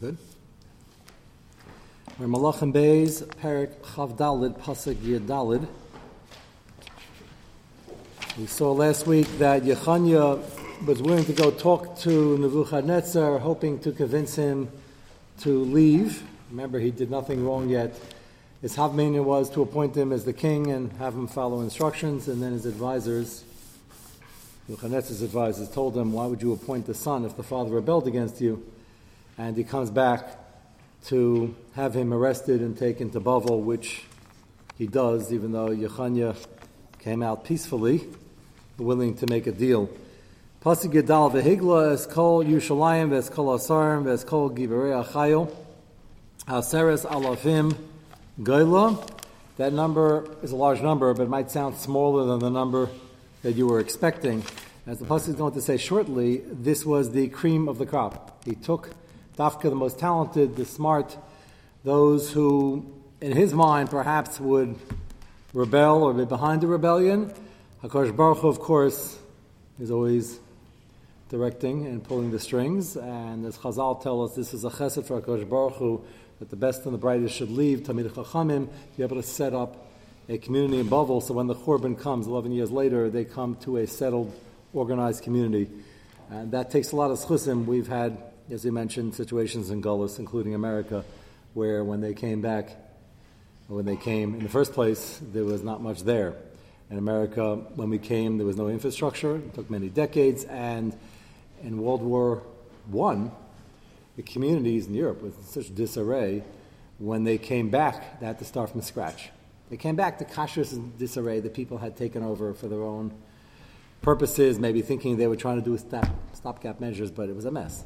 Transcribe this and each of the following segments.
Good. We're Malachim Beis, Perik Chav Dalid, Pasuk Yid Dalid. We saw last week that Yechanya was willing to go talk to Nebuchadnezzar, hoping to convince him to leave. Remember, he did nothing wrong yet. His Havamina was to appoint him as the king and have him follow instructions, and then his advisors, Nebuchadnezzar's advisors, told him, Why would you appoint the son if the father rebelled against you? And he comes back to have him arrested and taken to Bavel, which he does, even though Yechanya came out peacefully, willing to make a deal. Pasuk Yedal v'higla es kol Yushalayim v'es kol asarim v'es kol givarei achayo haseres alafim goyla. That number is a large number, but it might sound smaller than the number that you were expecting. As the Pasuk is going to say shortly, this was the cream of the crop. He took Dafka, the most talented, the smart, those who, in his mind, perhaps would rebel or be behind the rebellion. Hakadosh Baruch Hu, of course, is always directing and pulling the strings. And as Chazal tell us, this is a chesed for Hakadosh Baruch Hu, that the best and the brightest should leave Tamid Chachamim to be able to set up a community in Bavel. So when the Churban comes, 11 years later, they come to a settled, organized community. And that takes a lot of schusim. We've had as you mentioned, situations in Gullus, including America, where when they came back, when they came in the first place, there was not much there. In America, when we came, there was no infrastructure. It took many decades, and in World War One, the communities in Europe was in such disarray. When they came back, they had to start from scratch. They came back to and disarray that people had taken over for their own purposes, maybe thinking they were trying to do stop, stopgap measures, but it was a mess.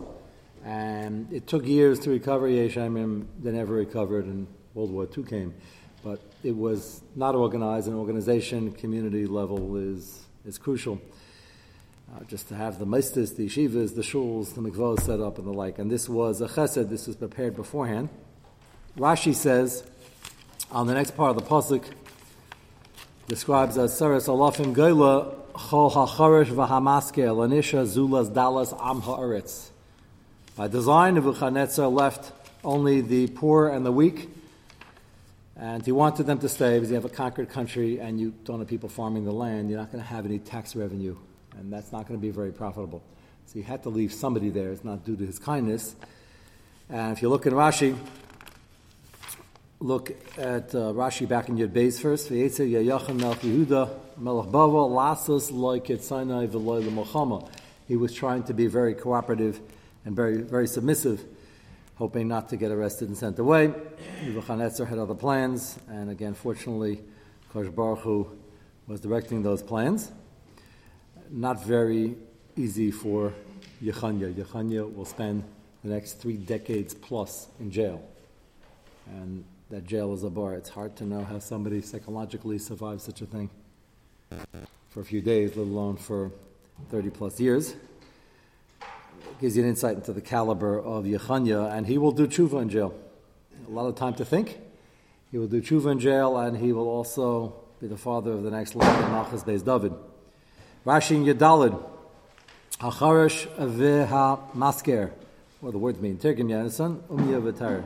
And it took years to recover. Yeshamim they never recovered, and World War II came. But it was not organized. An organization, community level is, is crucial. Uh, just to have the maistas, the yeshivas, the shuls, the mikvahs set up and the like. And this was a chesed, this was prepared beforehand. Rashi says, on the next part of the pasuk, describes as Saras Alafim Geila Chol HaCharish V'Hamaske Lanisha Zulas Dalas Am Ha'aretz. By design, Nebuchadnezzar left only the poor and the weak, and he wanted them to stay because you have a conquered country and you don't have people farming the land, you're not going to have any tax revenue, and that's not going to be very profitable. So he had to leave somebody there. It's not due to his kindness. And if you look in Rashi, look at uh, Rashi back in Yud Beis first. He was trying to be very cooperative and very, very submissive, hoping not to get arrested and sent away. Nebuchadnezzar had other plans, and again, fortunately, Kosh Baruch Hu was directing those plans. Not very easy for Yechanya. Yechanya will spend the next three decades plus in jail. And that jail is a bar. It's hard to know how somebody psychologically survives such a thing for a few days, let alone for 30 plus years gives you an insight into the caliber of Yechanya, and he will do tshuva in jail. A lot of time to think. He will do tshuva in jail, and he will also be the father of the next line of Malchus Beis David. Rashi in Yedalid, Hacharish Aveha Masker, what the words mean, Tergim Yanison, Umya V'tar.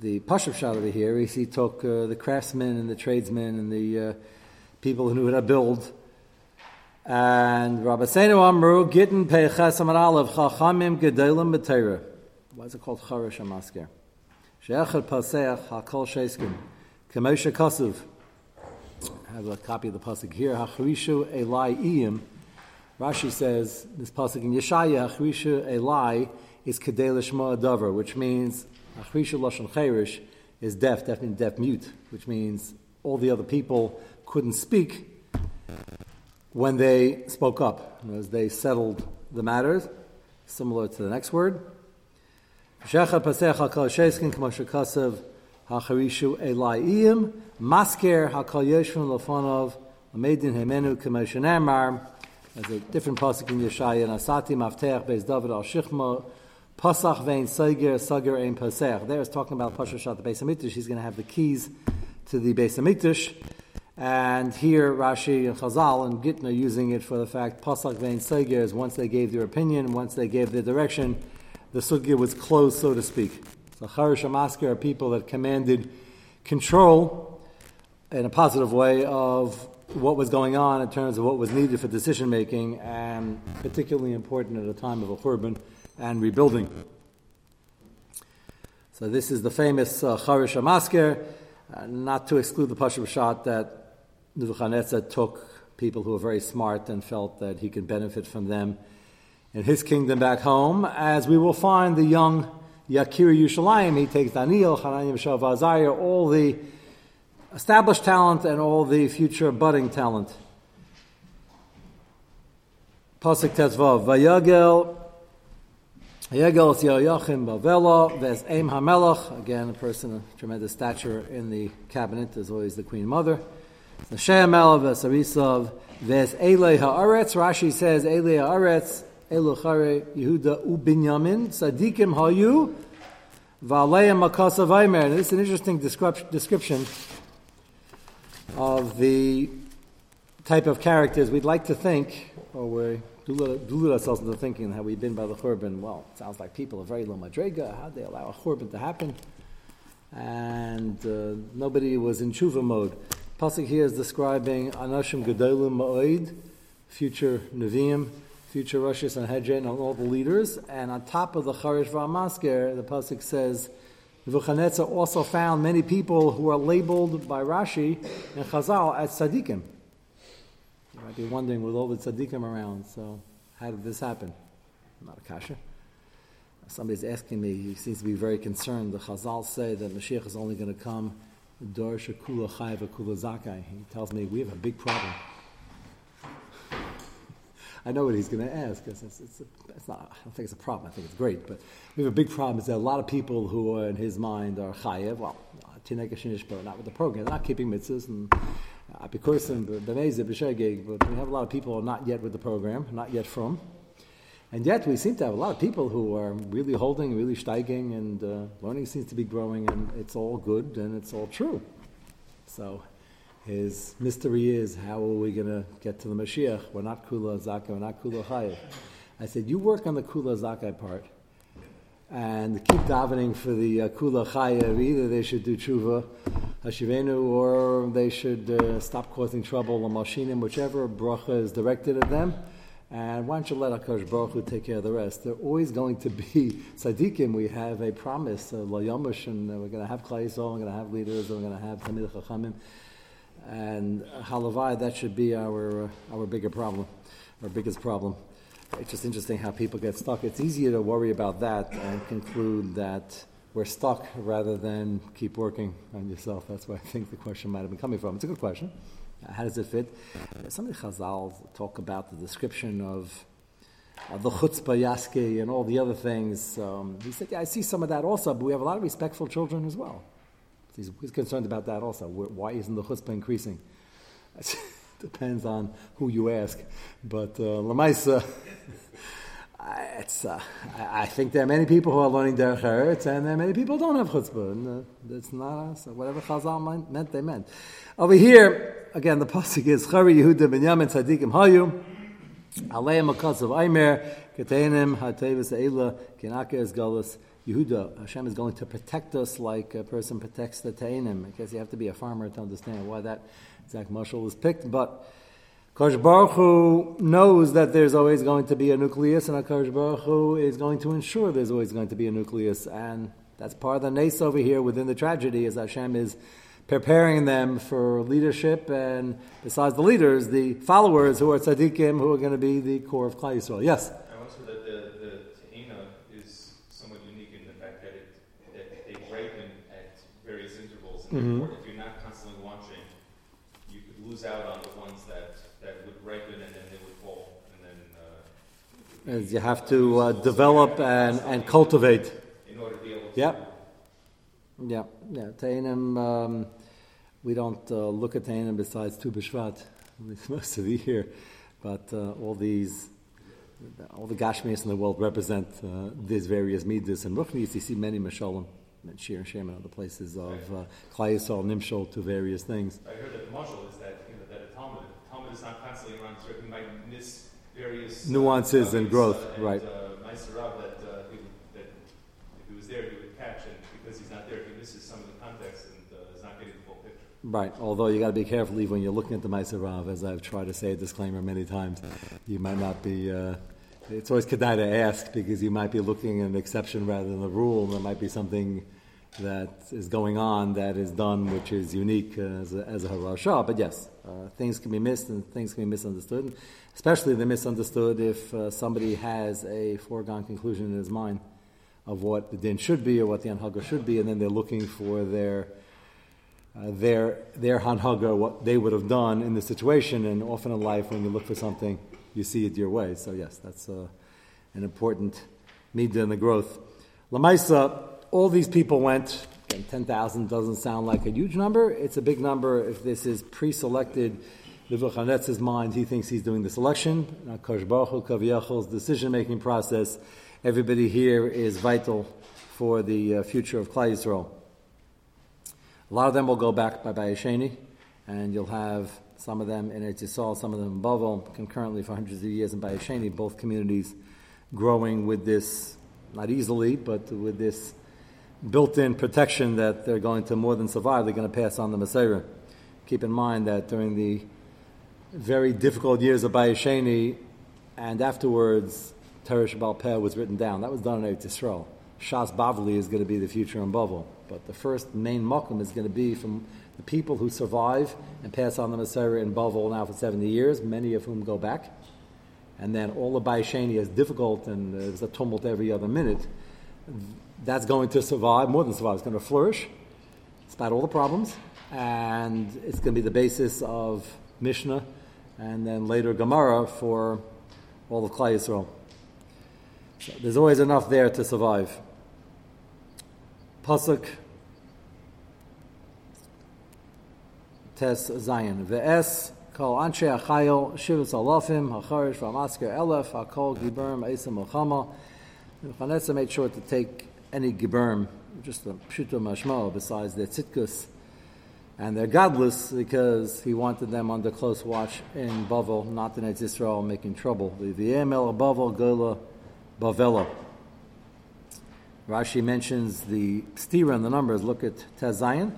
The Pashup shot over here, he took uh, the craftsmen and the tradesmen and the uh, people who knew how to build and Rabbi Rabbeinu Amru Gittin Peiches Amar Aleph Chachamim Gedolim B'Teira. Why is it called Charish Amasker? She'echad Paseach HaKol Sheiskin Kemoshe Kasuv. I have a copy of the pasuk here. Hachrishu Elai Iyim. Rashi says this pasuk in Yeshaya Hachrishu Elai is Lishma Adavar, which means Hachrishu Lashon Cherish is deaf, deaf means deaf mute, which means all the other people couldn't speak when they spoke up, as they settled the matters, similar to the next word. Hacharishu elayim masker hakol yeshun lefonov amedin hemenu nemar There's a different pasuk in Yeshaya, Nasati Mafteach Beis David al Shichma, Pasach Vein Seiger Sager Ein Pasech. There is talking about Pashashat the Beis Hamikdash. He's going to have the keys to the Beis Hamikdash. And here Rashi and Chazal and Gitna using it for the fact Pasach Vein Seger is once they gave their opinion, once they gave their direction, the sugya was closed, so to speak. So Charish Amasker are people that commanded control in a positive way of what was going on in terms of what was needed for decision making, and particularly important at a time of a churban and rebuilding. So this is the famous uh, Charish Amasker, uh, not to exclude the Pasha shot that Nebuchadnezzar took people who were very smart and felt that he could benefit from them in his kingdom back home, as we will find the young Yakir Yushalayim, he takes Daniel, Hananiah, Mishael, Azariah, all the established talent and all the future budding talent. Pasuk Tezvav, Vayagel, Vayagel is Yoachim Bavela, there's Aim HaMelech, again, a person of tremendous stature in the cabinet, is always the queen mother. Hashem Melech, Vesarisav, there's Ele Haaretz, Rashi says Ele Haaretz, Eluchare Yehuda Ubinyamin, Sadikim Hayu, Valeim Makasa Vaimer. This is an interesting description of the type of characters we'd like to think, or we delude ourselves into thinking how we've been by the Churban. Well, it sounds like people are very low madrega. How'd they allow a Churban to happen? And uh, nobody was in tshuva mode. Pasuk here is describing Anashim Gedolim Ma'oid, future Nevi'im, future Rosh Sanhedrin, and all the leaders. And on top of the Charish V'Amasker, the Pasuk says, Nebuchadnezzar also found many people who are labeled by Rashi and Chazal as tzaddikim. You might be wondering, with all the tzaddikim around, so how did this happen? Not a kasha. Somebody's asking me, he seems to be very concerned. The Chazal say that Mashiach is only going to come Dor Shakula Chayva Kula Zakai. He tells me we have a big problem. I know what he's going to ask. It's, it's, it's, it's, not, I don't think it's a problem. I think it's great. But we have a big problem. Is that a lot of people who are in his mind are chayev. Well, but not with the program. They're not keeping mitzvahs and uh, apikosim, b'mezeh, b'shegeg. But we have a lot of people are not yet with the program, not yet from. And yet we seem to have a lot of people who are really holding, really steiging, and uh, learning seems to be growing, and it's all good and it's all true. So his mystery is how are we going to get to the Mashiach? We're not Kula Zaka, we're not Kula Chayev. I said, you work on the Kula Zakai part and keep davening for the uh, Kula Chayev. Either they should do Tshuva Hashivenu or they should uh, stop causing trouble on Mashinim, whichever bracha is directed at them. And why don't you let Akash Baruch Hu take care of the rest? They're always going to be tzaddikim. We have a promise, uh, lo and we're going to have Klai Yisrael, we're going to have leaders, we're going to have Tamil Chachamim and halavai that should be our uh, our bigger problem, our biggest problem. It's just interesting how people get stuck. It's easier to worry about that and conclude that we're stuck rather than keep working on yourself. That's where I think the question might have been coming from. It's a good question. How does it fit? Some of the Chazal talk about the description of uh, the chutzpah yaske and all the other things. Um, he said, yeah, I see some of that also, but we have a lot of respectful children as well. He's, he's concerned about that also. Why isn't the chutzpah increasing? Depends on who you ask. But uh, Lamaisa, it's, uh, I, I, think there are many people who are learning Derech Eretz, and there are many people who don't have chutzpah. And uh, it's not us. Whatever Chazal meant, they meant. Over here, again, the pasuk is Chari Yehuda Ben Yamin Tzadikim Hayu. Aleim Akas of Aimer, Ketenim, Hatevis Eila, Kenaka is Galus. Yehuda, Hashem is going to protect us like a person protects the Tainim. I guess you have to be a farmer to understand why that exact mushal is picked. But Kosh Baruch Hu knows that there's always going to be a nucleus, and Kosh Baruch Hu is going to ensure there's always going to be a nucleus. And that's part of the nace over here within the tragedy, is Hashem is preparing them for leadership, and besides the leaders, the followers who are tzaddikim, who are going to be the core of Klal Yisrael. Yes? I also that the, the Tehina is somewhat unique in the fact that, it, that they ripen at various intervals, and mm-hmm. If you're not constantly watching, you could lose out on the ones that, that would ripen and then they would fall. And then, uh, As you have to uh, develop and, and cultivate. In order to be able to. Yeah. Yeah, yeah. Tainim, um, we don't uh, look at Tainim besides Tu B'Shvat, most of the year, but uh, all these all the Gashmias in the world represent uh, these various midas and ruchnis. You see many mashalim and Shir and Shem and other places of uh, Klai Yisrael, Nimshol to various things. I heard that the marshal is that, you know, that a Talmud, Talmud is not constantly around, so it might miss various uh, nuances and growth, and, right? Uh, that, uh, he, that if he was there, he would catch, and because he's not there, he misses some of the context and uh, is not getting the full picture. Right. Although you got to be careful, even when you're looking at the Maiserab, as I've tried to say a disclaimer many times, you might not be. Uh, it's always kedai to ask because you might be looking at an exception rather than the rule, and there might be something that is going on that is done which is unique as a, as a harasha. But yes, uh, things can be missed and things can be misunderstood, especially they're misunderstood if uh, somebody has a foregone conclusion in his mind of what the din should be or what the anhaga should be, and then they're looking for their uh, their their hanhaga, what they would have done in the situation. And often in life, when you look for something, you see it your way. So yes, that's uh, an important midah in the growth. Lamaisa, all these people went. Ten thousand doesn't sound like a huge number. It's a big number if this is pre-selected. The Nebuchadnezzar's mind, he thinks he's doing the selection. Kosh Baruch decision-making process. Everybody here is vital for the uh, future of Klal Yisrael. A lot of them will go back by Bayesheni, and you'll have some of them in Eretz Yisrael, some of them in Bavel, concurrently for hundreds of years in Bayesheni, both communities growing with this, not easily, but with this built-in protection that they're going to more than survive, they're going to pass on the mesorah. Keep in mind that during the very difficult years of Bayesheni, and afterwards, Teresh Balpeh was written down. That was done in Eretz Yisrael. Shas Bavli is going to be the future in Bavel. But the first main mokum is going to be from the people who survive and pass on the mesorah in Bavel now for 70 years, many of whom go back. And then all the Baishani is difficult and there's a tumult every other minute. That's going to survive, more than survive, it's going to flourish, despite all the problems. And it's going to be the basis of Mishnah and then later Gemara for all of Klal Yisrael. So there's always enough there to survive. Pasuk Tes Zayin. Ve'es kol anshe achayil shivus alafim hacharish v'amasker elef hakol giberm eisam ochama. Chanetza made sure to take any giberm, just a pshuto mashmo, besides their tzitkus, and they're godless because he wanted them under close watch in Bavel, not in Israel, making trouble. The V'yemel Bavel Gola Bavela. Rashi mentions the stira and the numbers. Look at Tezayin.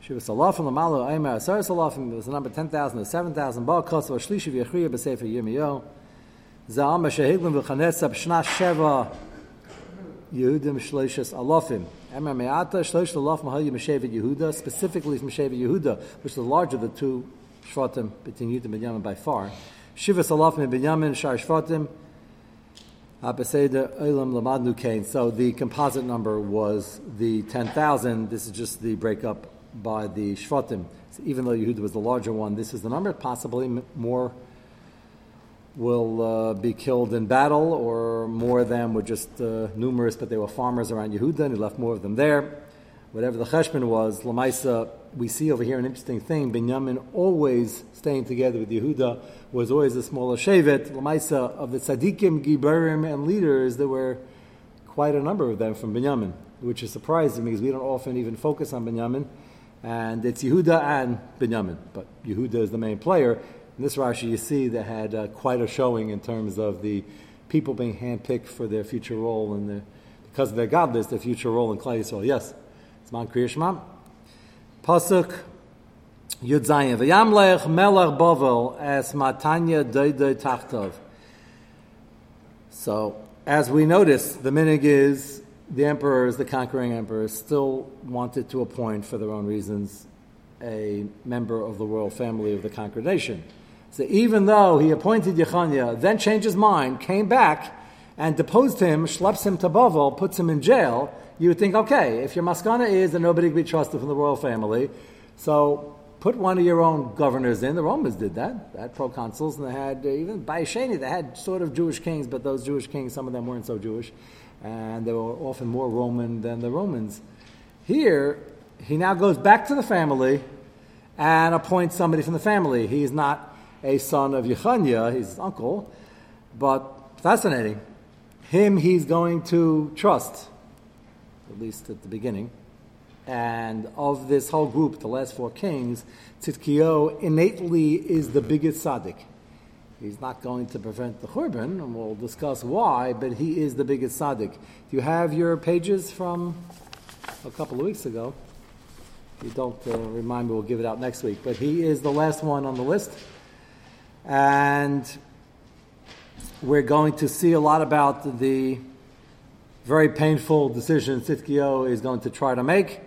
She Shiva Salafim Lamalo Aimer Asar Salafim. It was the number 10,000 to 7,000. Baal Kos or Shlishi V'yachriya B'Sefer Yirmiyo. Za'am Shehiglim V'chanetza B'shna Sheva Yehudim Shloishes Alafim. Emer Me'ata Shloish Alafim Ha'yu Meshevet Yehuda. Specifically Meshevet Yehuda, which is the larger of the two Shvatim between Yehuda and Binyamin by far. Shiva Salafim and Binyamin Shar Shvatim. So the composite number was the 10,000. This is just the breakup by the Shvatim. So even though Yehuda was the larger one, this is the number. Possibly more will uh, be killed in battle, or more of them were just uh, numerous, but they were farmers around Yehuda, and he left more of them there. Whatever the cheshbon was, Lamaisa, we see over here an interesting thing. Binyamin always staying together with Yehuda was always a smaller shevet. Lamaisa of the tzaddikim, giberim, and leaders, there were quite a number of them from Binyamin, which is surprising because we don't often even focus on Binyamin. And it's Yehuda and Binyamin, but Yehuda is the main player. In this Rashi, you see they had uh, quite a showing in terms of the people being handpicked for their future role and the, because of their godless, their future role in Klal Yisrael. Yes, it's Man Kriya Pasuk Yud Zayin. V'yamlech melech Bavel as matanya doidoi tachtov. So, as we notice, the minig is the emperors, the conquering emperors, still wanted to appoint, for their own reasons, a member of the royal family of the conquered nation. So even though he appointed Yechanya, then changed his mind, came back, and deposed him, schleps him to Bavel, puts him in jail, you would think, okay, if your maskana is that nobody can be trusted from the royal family, so put one of your own governors in. The Romans did that. They had proconsuls, and they had uh, even Baisheni, they had sort of Jewish kings, but those Jewish kings, some of them weren't so Jewish, and they were often more Roman than the Romans. Here, he now goes back to the family and appoints somebody from the family. He's not a son of Yechanya, he's his uncle, but fascinating. Him he's going to trust, at least at the beginning. And of this whole group, the last four kings, Tzidkiyo innately is the biggest tzaddik. He's not going to prevent the Churban, and we'll discuss why, but he is the biggest tzaddik. Do you have your pages from a couple of weeks ago? If you don't uh, remind me, we'll give it out next week. But he is the last one on the list. And we're going to see a lot about the very painful decision Tzidkiyo is going to try to make.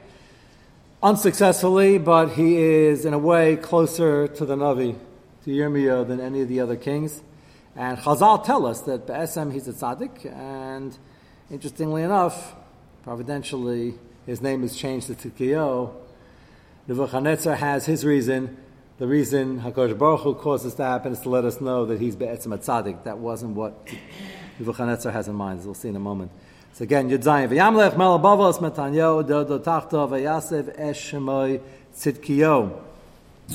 Unsuccessfully, but he is in a way closer to the Navi, to Yirmiyah, than any of the other kings. And Chazal tell us that Be'esem he's a tzaddik, and interestingly enough, providentially, his name is changed to Tzidkiyo. Nebuchadnezzar has his reason. The reason HaKadosh Baruch Hu caused this to happen is to let us know that he's Be'etzem a. That wasn't what Nebuchadnezzar has in mind, as we'll see in a moment. So again, Yud Zayin. V'yamlech melabavos metanyo dodo tachto v'yasev esh shemoy tzidkiyo.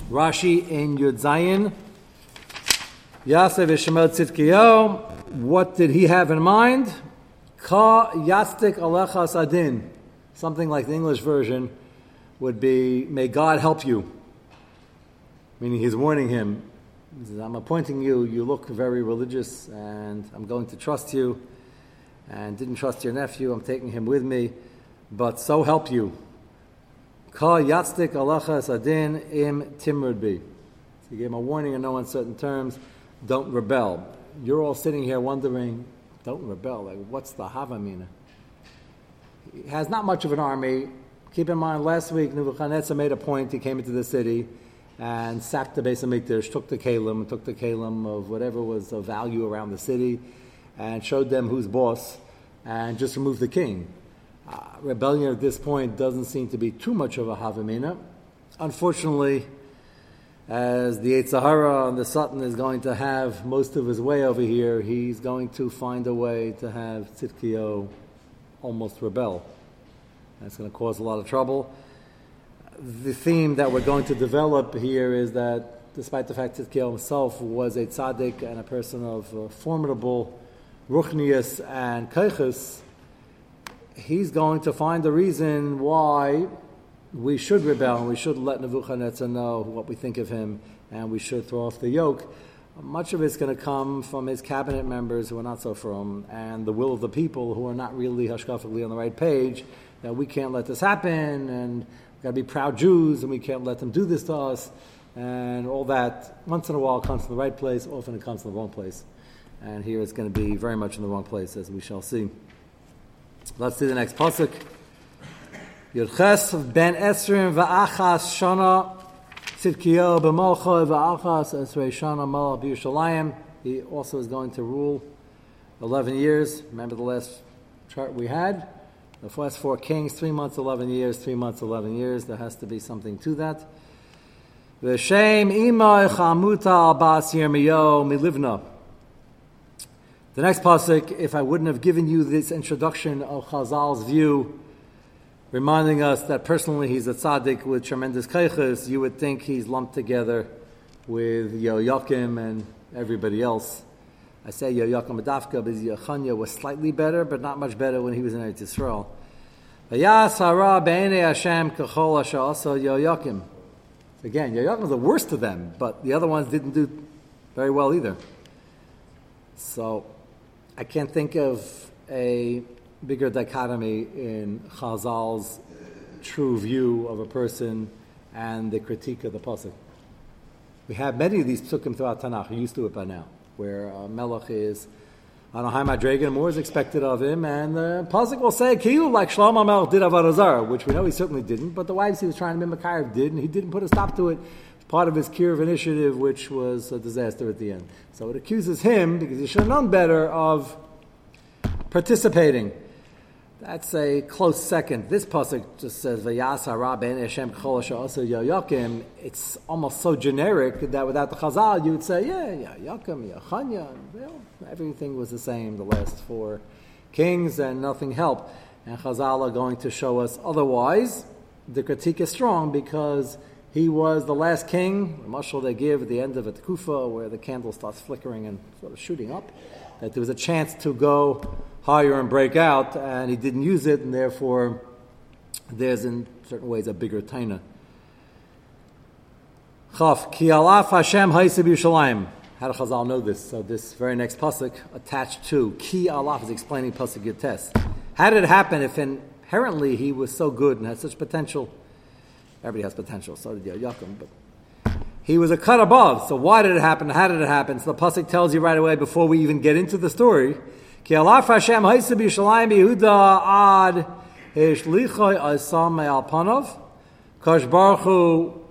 Rashi in Yud Zayin. Yasev esh shemoy tzidkiyo. What did he have in mind? Ka yastik alecha sadin. Something like the English version would be, may God help you. Meaning he's warning him. He says, I'm appointing you, you look very religious, and I'm going to trust you and didn't trust your nephew, I'm taking him with me, but so help you. Ka yatstik alacha sadin im timrud So he gave him a warning in no uncertain terms, don't rebel. You're all sitting here wondering, don't rebel, like what's the Havamina? He has not much of an army. Keep in mind, last week Nebuchadnezzar made a point, he came into the city, and sacked the base of Mikdash, took the Kalim, took the Kalim of whatever was of value around the city, and showed them who's boss and just removed the king. Uh, rebellion at this point doesn't seem to be too much of a Havamina. Unfortunately, as the Eitzahara and the Sutton is going to have most of his way over here, he's going to find a way to have Tzidkiyo almost rebel. That's going to cause a lot of trouble. The theme that we're going to develop here is that despite the fact that Tzidkiyo himself was a tzaddik and a person of uh, formidable Ruchnius and Keichus, he's going to find the reason why we should rebel and we should let Nebuchadnezzar know what we think of him and we should throw off the yoke. Much of it's going to come from his cabinet members who are not so firm and the will of the people who are not really hashkafically on the right page that we can't let this happen and we've got to be proud Jews and we can't let them do this to us and all that once in a while comes to the right place, often it comes to the wrong place and here it's going to be very much in the wrong place, as we shall see. Let's see the next pasuk. Yudches ben Esrim va'achas shana tzidkiyo b'malcha va'achas esrei shana mal b'Yushalayim. He also is going to rule 11 years. Remember the last chart we had? The first four kings, three months, 11 years, three months, 11 years. There has to be something to that. V'shem imay chamuta bas yirmiyo milivna. The next pasuk, if I wouldn't have given you this introduction of Chazal's view, reminding us that personally he's a tzaddik with tremendous kaiches, you would think he's lumped together with Yo Yoakim and everybody else. I say Yoakim Adafka because Yechanya was slightly better, but not much better when he was in Eretz Yisrael. Again, Yoakim was the worst of them, but the other ones didn't do very well either. So I can't think of a bigger dichotomy in Chazal's true view of a person and the critique of the pasuk. We have many of these psukim throughout Tanakh. We're used to it by now, where uh, Melech is on a high madrega and more is expected of him, and the pasuk will say Kilu like Shlomo Melech did Avodah which we know he certainly didn't, but the wives he was trying to mimic did, and he didn't put a stop to it part of his Kirov initiative, which was a disaster at the end. So it accuses him, because he should have known better, of participating. That's a close second. This pasuk just says Vayasa Rabben Hashem also Yoyakim. It's almost so generic that without the Chazal you would say, yeah, yeah, Yoyakim, Yochanya. Well, everything was the same. The last four kings and nothing helped. And Chazal are going to show us otherwise. The critique is strong because he was the last king, the mashal they give at the end of a tekufa, where the candle starts flickering and sort of shooting up, that there was a chance to go higher and break out, and he didn't use it, and therefore there's in certain ways a bigger taina. Chaf, ki alaf Hashem haisib Yushalayim. How does Chazal know this? So this very next pasuk attached to ki alaf is explaining pasuk Yates. How did it happen if inherently he was so good and had such potential? Everybody has potential. So did Yaakov, but he was a cut above. So why did it happen? How did it happen? So the pasuk tells you right away before we even get into the story. Ki Hashem ha'isa b'Yishalayim Yehuda ad hishlichoy asam me'al panov. Kosh Baruch Hu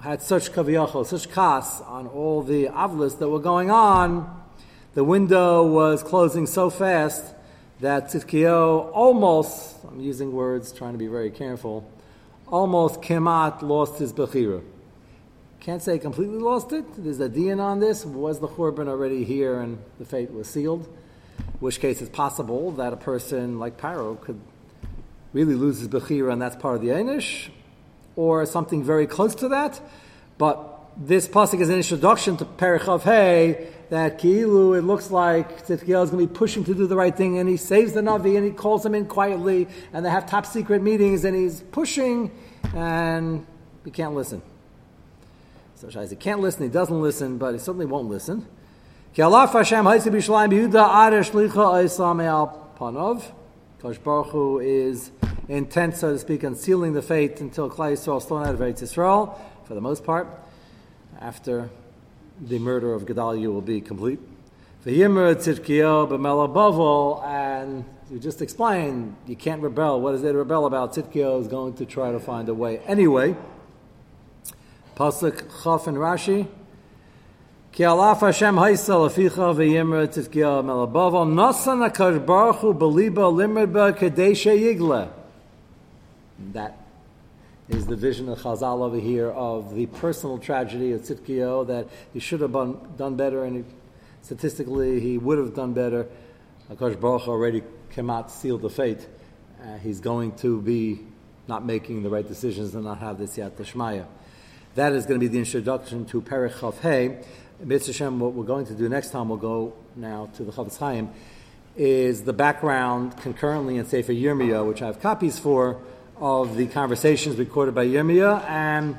had such kaviyachol, such kas on all the avlis that were going on. The window was closing so fast that Tzidkiyo almost, I'm using words, trying to be very careful, almost kemat lost his bechira. Can't say completely lost it. There's a dian on this. Was the korban already here and the fate was sealed? Which case it's possible that a person like Paro could really lose his bechira and that's part of the Einish, or something very close to that. But this pasuk is an introduction to Perichav Hey, that Ki'ilu, it looks like Tzidkiel is going to be pushing to do the right thing, and he saves the Navi, and he calls him in quietly, and they have top secret meetings, and he's pushing, and he can't listen. So Shai can't listen, he doesn't listen, but he certainly won't listen. Kosh Baruch Hu is intent, so to speak, on sealing the fate until Klai Yisrael is thrown out of Eretz Yisrael, for the most part, after the murder of Gedaliah will be complete. V'yimer Tzidkiel b'melabavel, and we just explained, you can't rebel. What is there to rebel about? Tzidkiel is going to try to find a way anyway. Pasuk Chaf and Rashi. Ki alaf Hashem nasan HaKadosh Baruch Hu limrba kadesha yigle. That is the vision of Chazal over here of the personal tragedy of Tzidkiyo that he should have done better and he, statistically he would have done better. Akash Baruch already came out, sealed the fate. Uh, he's going to be not making the right decisions and not have this Shmaya. That is going to be the introduction to Perich Chav. Mitzvah Hashem, what we're going to do next time, we'll go now to the Chofetz Chaim, is the background concurrently in Sefer Yirmiyah, which I have copies for, of the conversations recorded by Yirmiyah, and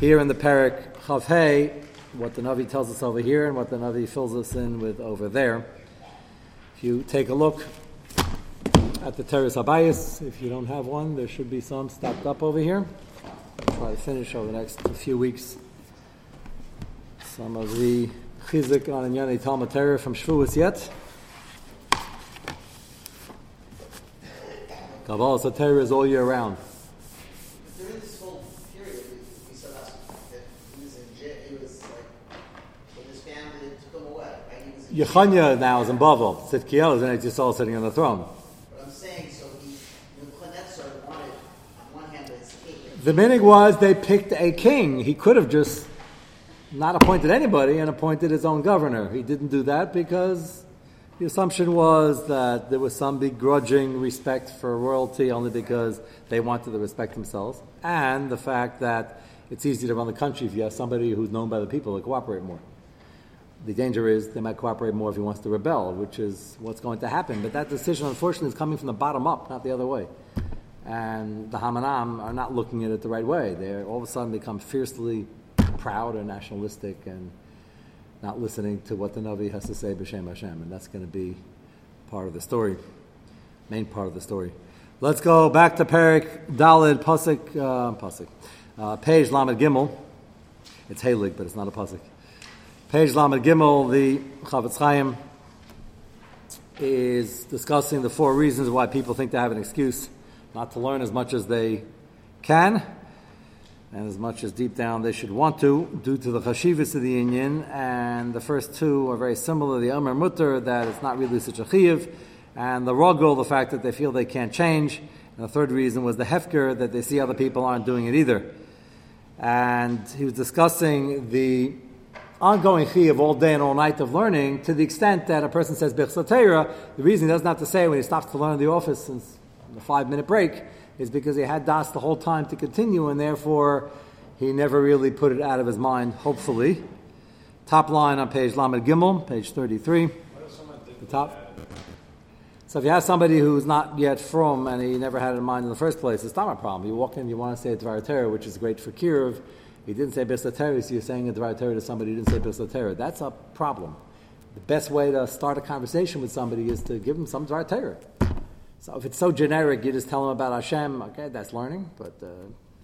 here in the Parak Chavhei, what the Navi tells us over here and what the Navi fills us in with over there. If you take a look at the Teres Habayis, if you don't have one, there should be some stacked up over here. I'll try to finish over the next few weeks some of the Chizik on Inyani Talmud Torah from Shavuos yet. Kabbalah Satira is all year round. During this whole period, we, saw that he was in jail. He was like, his family took him away. Right? Yechanya now is in Bavel. Tzidkiel is in Yisrael sitting on the throne. But I'm saying, so he, Nebuchadnezzar wanted, on one hand, to escape. The meaning was they picked a king. He could have just not appointed anybody and appointed his own governor. He didn't do that because the assumption was that there was some begrudging respect for royalty only because they wanted to respect themselves, and the fact that it's easy to run the country if you have somebody who's known by the people to cooperate more. The danger is they might cooperate more if he wants to rebel, which is what's going to happen. But that decision, unfortunately, is coming from the bottom up, not the other way. And the Hamanam are not looking at it the right way. They all of a sudden become fiercely proud and nationalistic and not listening to what the Navi has to say b'Shem Hashem, and that's going to be part of the story, main part of the story. Let's go back to Perik Dalid Pasuk uh, Pasuk uh, page Lamed Gimel. It's Halig, but it's not a Pasuk. Page Lamed Gimel. The Chofetz Chaim is discussing the four reasons why people think they have an excuse not to learn as much as they can and as much as deep down they should want to, due to the chashivas of the Inyan. And the first two are very similar. The Omer Mutter, that it's not really such a chiv, and the Rogel, the fact that they feel they can't change. And the third reason was the Hefker, that they see other people aren't doing it either. And he was discussing the ongoing chiv all day and all night of learning to the extent that a person says Bechsatera, the reason he doesn't have to say when he stops to learn in the office since the five minute break is because he had das the whole time to continue, and therefore he never really put it out of his mind, hopefully. Top line on page Lamed Gimel, page 33. The top. So if you have somebody who's not yet from and he never had it in mind in the first place, it's not a problem. You walk in, you want to say a Dvar which is great for Kirov. He didn't say Bislatera, so you're saying a Dvar to somebody who didn't say Bislatera. That's a problem. The best way to start a conversation with somebody is to give them some Dvar so if it's so generic, you just tell them about Hashem. Okay, that's learning, but uh,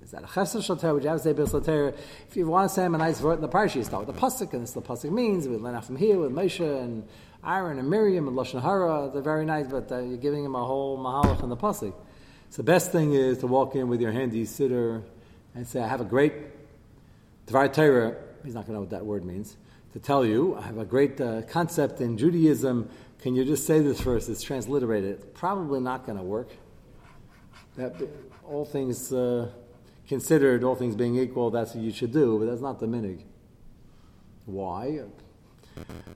Is that a chesed shel Torah? Would you have to say Birchas If you want to say him a nice word in the parsha, you start with the pasuk, and this is the pasuk means. We learn out from here with Moshe and Aaron and Miriam and Lashon Hara. They're very nice, but uh, you're giving him a whole mahalach in the pasuk. So the best thing is to walk in with your handy sitter and say, "I have a great Dvar Torah." He's not going to know what that word means. To tell you, I have a great uh, concept in Judaism. Can you just say this first? It's transliterated. Probably not going to work. That all things uh, considered, all things being equal, that's what you should do. But that's not the minig. Why?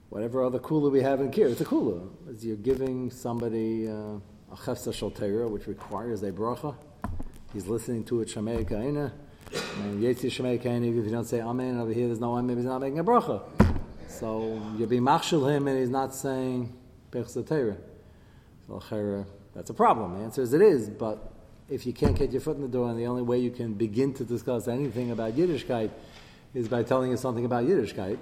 Whatever other kula we have in here, it's a kula. As you're giving somebody uh, a chefsa shal which requires a bracha. He's listening to it shamei kaina. And if you don't say Amen over here, there's no Amen, maybe he's not making a bracha. So you're being machshel him and he's not saying Birchas Torah. So that's a problem. The answer is it is, but if you can't get your foot in the door and the only way you can begin to discuss anything about Yiddishkeit is by telling us something about Yiddishkeit,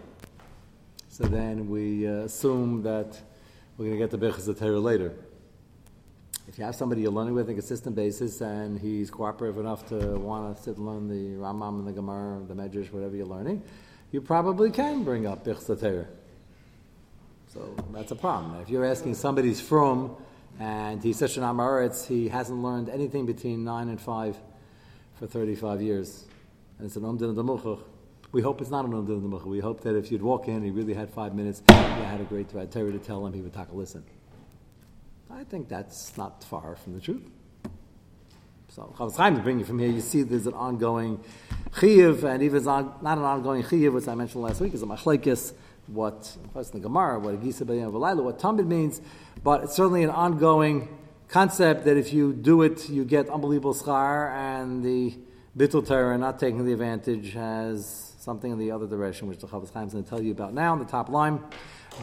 so then we uh, assume that we're going to get Birchas Torah later. You have somebody you're learning with on a consistent basis and he's cooperative enough to want to sit and learn the Rambam and the Gemara, the Medrash, whatever you're learning, you probably can bring up Birchas Torah. So that's a problem. If you're asking somebody's from and he's such an Amaretz, he hasn't learned anything between 9 and 5 for 35 years. And it's an Umdin. We hope it's not an Umdin. We hope that if you'd walk in, he really had five minutes, you had a great Torah to tell him, he would take a listen. I think that's not far from the truth. So Chafetz Chaim to bring you from here, you see there's an ongoing chiyuv, and even not an ongoing chiyuv, which I mentioned last week, is a machlekes, what first in the Gemara, what gisa b'yam what tamid means, but it's certainly an ongoing concept that if you do it, you get unbelievable schar, and the bittul Torah not taking the advantage has something in the other direction, which the Chafetz Chaim is going to tell you about now in the top line.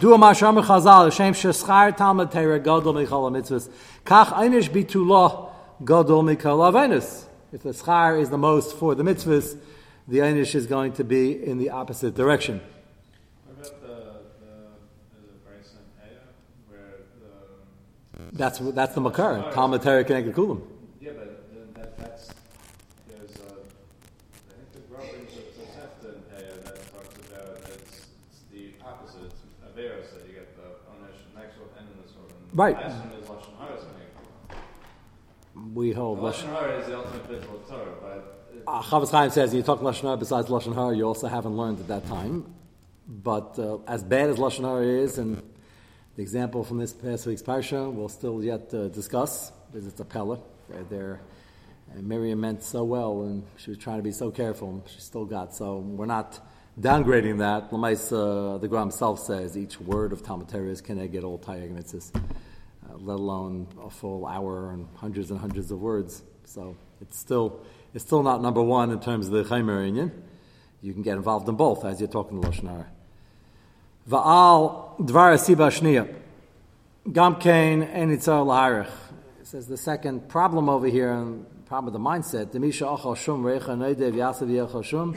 Du a masham chazal, shem sheschar talmud teira gadol michal mitzvahs. Kach einish bitula gadol mikol avenus. If the schar is the most for the mitzvahs, the einish is going to be in the opposite direction. What about the, the, the where. Um, that's, that's the makar, talmud teira keneged kulam. Right. We hold Lashon Hara is the ultimate physical Torah, but uh, Chafetz Chaim says you talk Lashon Hara besides Lashon Hara, you also haven't learned at that time. But uh, as bad as Lashon Hara is, and the example from this past week's parsha, we'll still yet uh, discuss because it's a pella right there. And Miriam meant so well, and she was trying to be so careful, and she still got. So we're not downgrading that. Lamais, uh, the Gra himself says each word of Talmud Torah is get all tayag mitzvahs Uh, let alone a full hour and hundreds and hundreds of words. So it's still it's still not number one in terms of the Chaimer Inyan. You can get involved in both as you're talking to Lashon Hara. Va'al dvar asiba shniya. Enitzar laharich. It says the second problem over here, and problem of the mindset. Demisha achal shum recha noidev yasav yechal shum.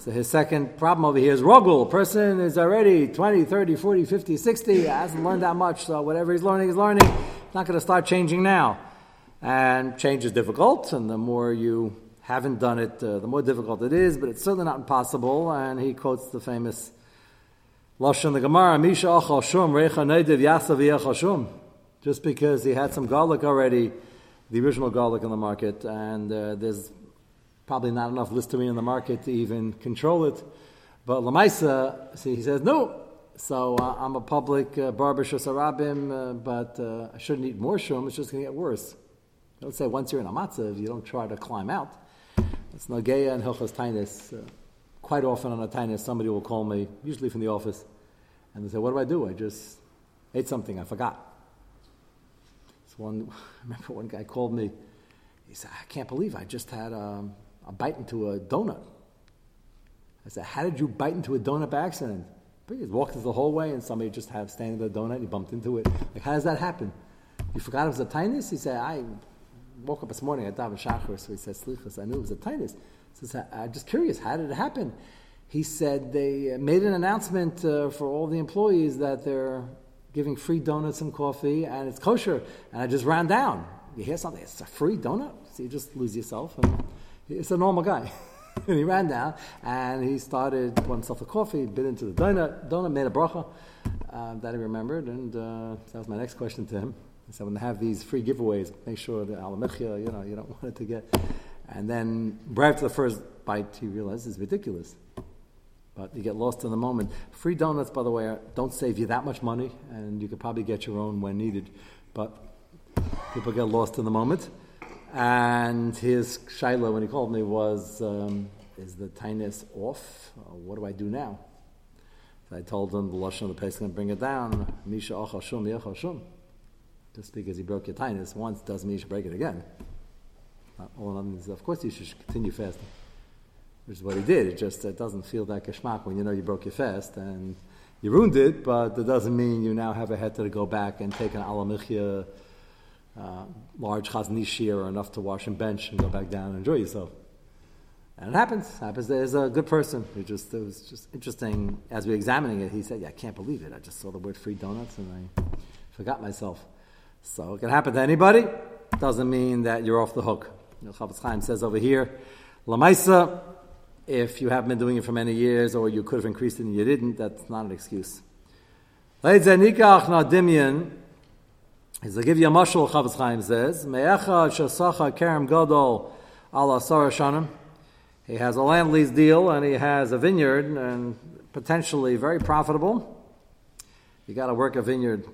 So his second problem over here is rogul. Person is already 20, 30, 40, 50, 60, hasn't learned that much, so whatever he's learning, he's learning. Not going to start changing now. And change is difficult, and the more you haven't done it, uh, the more difficult it is, but it's certainly not impossible. And he quotes the famous Lashon the Gemara, Misha achal shum, recha neidiv yasav shum. Just because he had some garlic already, the original garlic in the market, and uh, there's probably not enough Listerine in the market to even control it. But Lamaisa, see, he says, no. So uh, I'm a public uh, barber shosarabim, uh, but uh, I shouldn't eat more shum. It's just going to get worse. Don't say once you're in a matzah, you don't try to climb out. It's nageya and hilchas tainis. Uh, quite often on a tainis, somebody will call me, usually from the office, and they say, "What do I do? I just ate something. I forgot." So one, I remember one guy called me. He said, "I can't believe I just had um, I bite into a donut. I said, How did you bite into a donut by accident? But he walked through the hallway and somebody just had standing the donut, and he bumped into it. Like, how does that happen? You forgot it was a tinus? He said, I woke up this morning at David Shachar, so he said, Slichas, I knew it was a tinus. So I'm just curious, how did it happen? He said they made an announcement uh, for all the employees that they're giving free donuts and coffee and it's kosher. And I just ran down. You hear something, it's a free donut? So you just lose yourself and He's a normal guy. and he ran down and he started bought himself a coffee, bit into the donut, donut made a bracha uh, that he remembered, and uh, that was my next question to him. I said, when they have these free giveaways, make sure the alamechia, you know, you don't want it to get. And then right after the first bite, he realized it's ridiculous. But you get lost in the moment. Free donuts, by the way, don't save you that much money, and you could probably get your own when needed. But people get lost in the moment. And his shaila, when he called me, was um, Is the tinus off? Uh, what do I do now? So I told him the Lashon of the going to bring it down. Misha achashum yachashum. Just because he broke your tinus once doesn't mean you should break it again. All of course you should continue fasting. Which is what he did. It just it doesn't feel that geschmack when you know you broke your fast and you ruined it, but that doesn't mean you now have a head to go back and take an alamichya uh, large Chazon Ish shiur or enough to wash and bench and go back down and enjoy yourself. And it happens. It happens. There's a good person just it was just interesting as we were examining it. He said, "Yeah, I can't believe it. I just saw the word free donuts and I forgot myself." So it can happen to anybody. Doesn't mean that you're off the hook. Chafetz Chaim says over here, "Lamaisa." If you haven't been doing it for many years, or you could have increased it and you didn't, that's not an excuse. He's to give you a mashal, Chafetz Chaim says, Me'echa shasacha kerem gadol ala sarashanim. He has a land lease deal and he has a vineyard and potentially very profitable. You got to work a vineyard,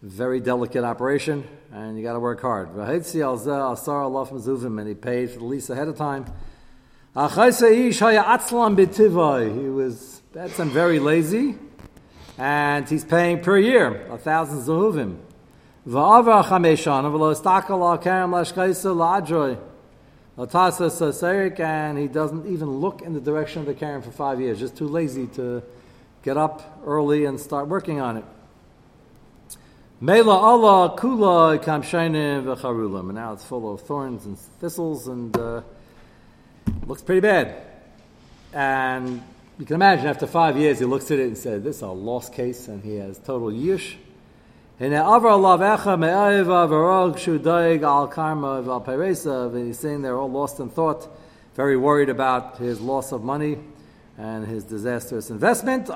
very delicate operation, and you got to work hard. And he paid for the lease ahead of time. He was that's very lazy, and he's paying per year a thousand zehuvim. Va'ava chameshana v'lo istakal al kerem lashkaisa la'adroi. Latasa saserik, and he doesn't even look in the direction of the kerem for five years. Just too lazy to get up early and start working on it. Mela Allah kula kamshainim v'charulim. And now it's full of thorns and thistles and uh, looks pretty bad. And you can imagine after five years he looks at it and says, This is a lost case, and he has total yish. And he's saying they're all lost in thought, very worried about his loss of money and his disastrous investment. So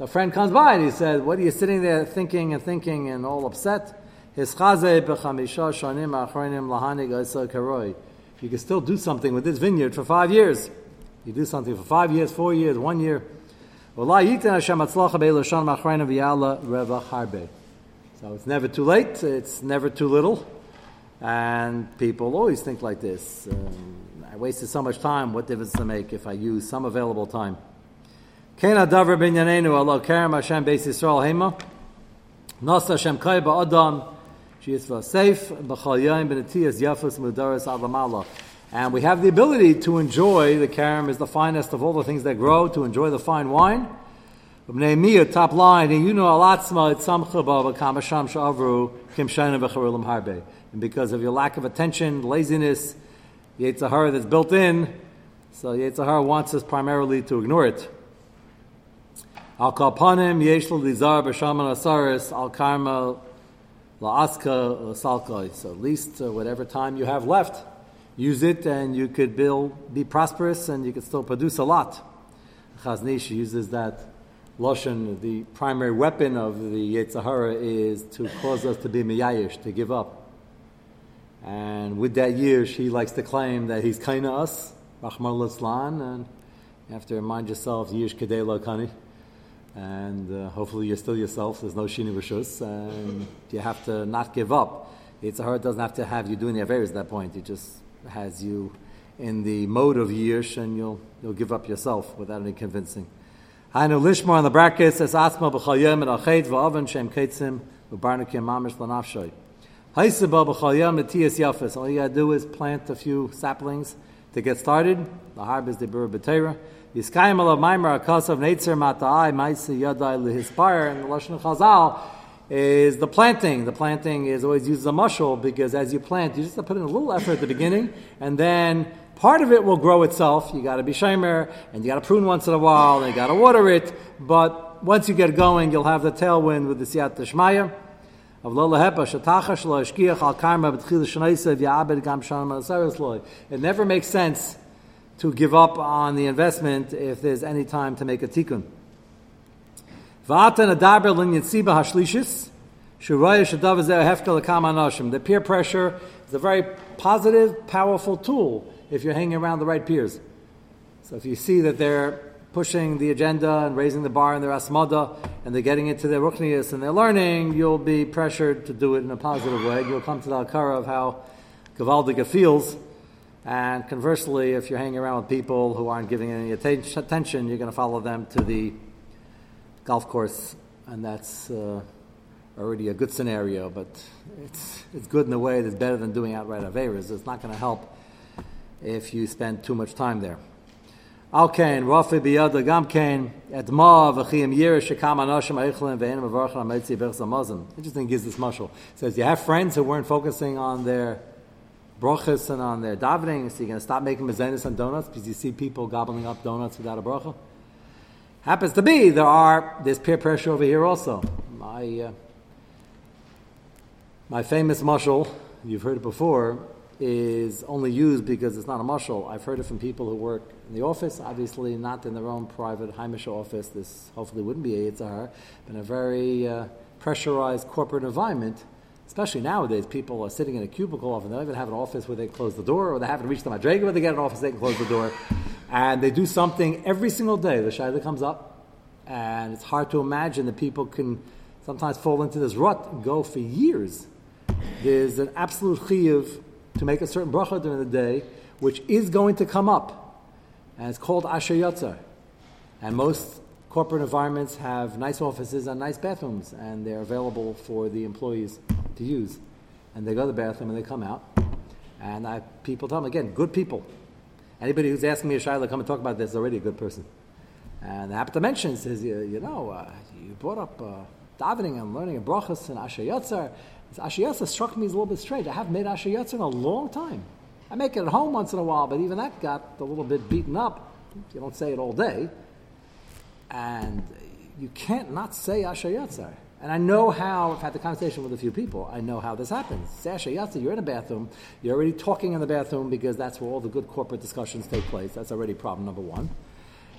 a friend comes by and he said, What are you sitting there thinking and thinking and all upset? His You can still do something with this vineyard for five years. You do something for five years, four years, one year. So it's never too late, it's never too little. And people always think like this. Um, I wasted so much time, what difference does it make if I use some available time? Safe. And we have the ability to enjoy, the karam is the finest of all the things that grow, to enjoy the fine wine. top line, and you know alatzma kamasham shavru kim harbe. And because of your lack of attention, laziness, Yetzer Hara that's built in, so Yetzer Hara wants us primarily to ignore it. Al kalpanim yesh lizar b'shaman asaris al karma la'aska salkoi. So at least uh, whatever time you have left, use it and you could build, be prosperous and you could still produce a lot. Chaznish uses that Lashon, the primary weapon of the Yetzer Hara is to cause us to be miyayish, to give up. And with that year, he likes to claim that he's kind of us, Rachmana Litzlan, and you have to remind yourself, Yish Kedei Kani. And uh, hopefully you're still yourself, there's no Shini Rishus, and you have to not give up. Yetzer Hara doesn't have to have you doing the affairs at that point, it just has you in the mode of Yish, and you'll, you'll give up yourself without any convincing. Hainu lishmar in the brackets says asma b'chayim and achet v'oven shem ketzim v'barnakim mamish lanafshoy. Haisaba b'chayim etiyas yafis. All you gotta do is plant a few saplings to get started. The harb is the bur b'teira. Yiskayim alav maimer akasav neitzer mata'ai maisi yadai lehispire. And the Lashon Chazal is the planting. The planting is always used as a mushal because as you plant, you just have to put in a little effort at the beginning and then Part of it will grow itself. You got to be shamer, and you got to prune once in a while, and you got to water it. But once you get going, you'll have the tailwind with the siyat shmaya. Of lo lehepa shatacha shlo eshkiach al karma b'tchil shneisa v'yabed gam shanam asaris loy. It never makes sense to give up on the investment if there's any time to make a tikkun. The peer pressure is a very positive, powerful tool if you're hanging around the right peers. So if you see that they're pushing the agenda and raising the bar in their asmada and they're getting into their ruchnias and they're learning, you'll be pressured to do it in a positive way. You'll come to the akara of how Gavaldiga feels. And conversely, if you're hanging around with people who aren't giving any attention, you're going to follow them to the golf course, and that's uh, already a good scenario. But it's it's good in a way that's better than doing outright averas. It's not going to help if you spend too much time there. Alkain, Rafi biyada gamkain, etma v'chiyim yirish shekam anoshim eichlim ve'enim avarchan ametzi b'echza mazim. Interesting gives this mushal. says you have friends who weren't focusing on their brachas and on their davening, so you're going to stop making mezenis and donuts because you see people gobbling up donuts without a bracha. Happens to be there are there's peer pressure over here also. My uh, my famous mushal, you've heard it before, is only used because it's not a mushal. I've heard it from people who work in the office, obviously not in their own private Heimish office. This hopefully wouldn't be a Yitzhar, but in a very uh, pressurized corporate environment. Especially nowadays, people are sitting in a cubicle often. They don't even have an office where they close the door, or they haven't reached the madrega where they get an office, they can close the door. And they do something every single day. The shaila comes up, and it's hard to imagine that people can sometimes fall into this rut and go for years. There's an absolute chiyuv to make a certain bracha during the day, which is going to come up, and it's called Asher Yotzar. And most corporate environments have nice offices and nice bathrooms, and they're available for the employees to use. And they go to the bathroom and they come out, and I, people tell them again, good people. Anybody who's asking me a shayla come and talk about this is already a good person. And I happen to mention, says, you, you know, uh, you brought up uh, davening and learning and brachas and Asher Yotzar. Ashiyatza struck me as a little bit strange. I haven't made Ashiyatza in a long time. I make it at home once in a while, but even that got a little bit beaten up. You don't say it all day. And you can't not say Ashiyatza. And I know how, I've had the conversation with a few people, I know how this happens. Sasha Ashiyatza, you're in a bathroom, you're already talking in the bathroom because that's where all the good corporate discussions take place. That's already problem number one.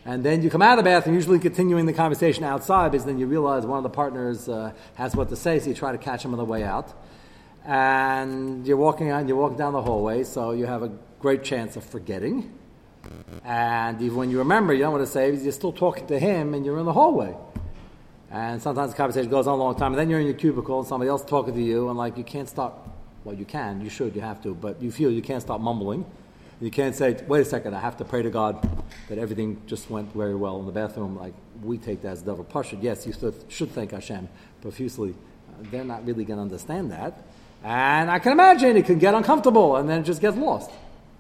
And then you come out of the bathroom, usually continuing the conversation outside, because then you realize one of the partners uh, has what to say, so you try to catch him on the way out. And you're walking on, you're walking down the hallway, so you have a great chance of forgetting. And even when you remember, you don't want to say, you're still talking to him, and you're in the hallway. And sometimes the conversation goes on a long time, and then you're in your cubicle, and somebody else talking to you, and like you can't stop. Well, you can, you should, you have to, but you feel you can't stop mumbling you can't say, wait a second, I have to pray to God that everything just went very well in the bathroom. Like, we take that as double pressure. Yes, you should thank Hashem profusely. They're not really going to understand that. And I can imagine it can get uncomfortable and then it just gets lost.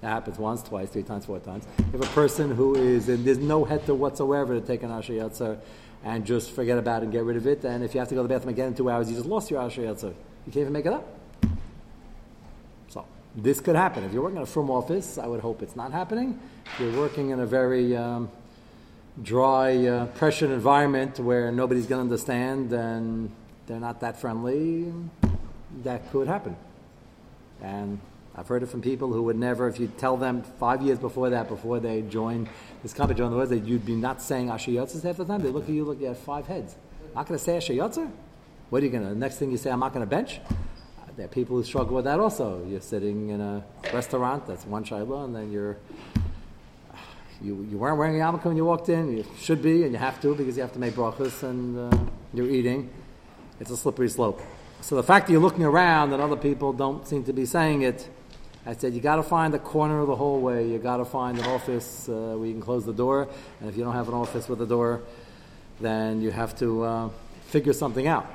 That happens once, twice, three times, four times. If a person who is, and there's no heter whatsoever to take an Asher Yatzer and just forget about it and get rid of it, and if you have to go to the bathroom again in two hours, you just lost your Asher Yatzer. You can't even make it up. So, this could happen. If you're working in a firm office, I would hope it's not happening. If you're working in a very um, dry, uh, pressured environment where nobody's going to understand and they're not that friendly, that could happen. And I've heard it from people who would never, if you tell them five years before that, before they join this company, join the words, that you'd be not saying Asher half the time. They look at you, look at five heads. Not going to say Asher Yotzer? What are you going to, the next thing you say, I'm not going to bench? there are people who struggle with that also. You're sitting in a restaurant, that's one shaila, and then you're you, you weren't wearing a yarmulke when you walked in. You should be, and you have to because you have to make brachas, and uh, you're eating. It's a slippery slope. So the fact that you're looking around and other people don't seem to be saying it, I said you got to find a corner of the hallway. You got to find an office uh, where you can close the door, and if you don't have an office with a door, then you have to uh, figure something out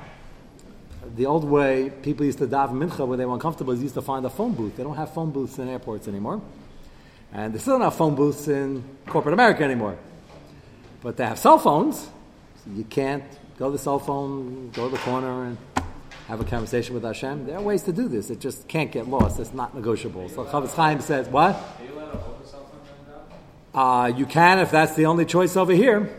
the old way people used to daven mincha when they were uncomfortable is used to find a phone booth. They don't have phone booths in airports anymore. And they still don't have phone booths in corporate America anymore. But they have cell phones. So you can't go to the cell phone, go to the corner and have a conversation with Hashem. There are ways to do this. It just can't get lost. It's not negotiable. So Chofetz Chaim says, what? Uh, you can if that's the only choice over here.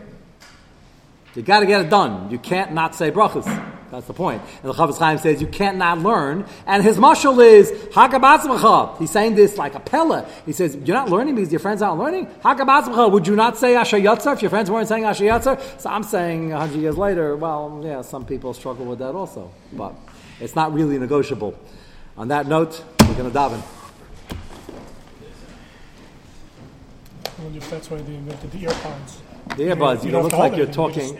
You got to get it done. You can't not say brachas. That's the point. And the Chafetz Chaim says you can't not learn. And his mashal is Hakabatzmacha. He's saying this like a pella. He says you're not learning because your friends aren't learning. Hakabatzmacha. Would you not say Asher Yatzar if your friends weren't saying Asher Yatzar? So I'm saying a hundred years later. Well, yeah, some people struggle with that also, but it's not really negotiable. On that note, we're going to daven. I wonder if that's why they invented the earpods. The earbuds, you You don't don't look like you're you talking.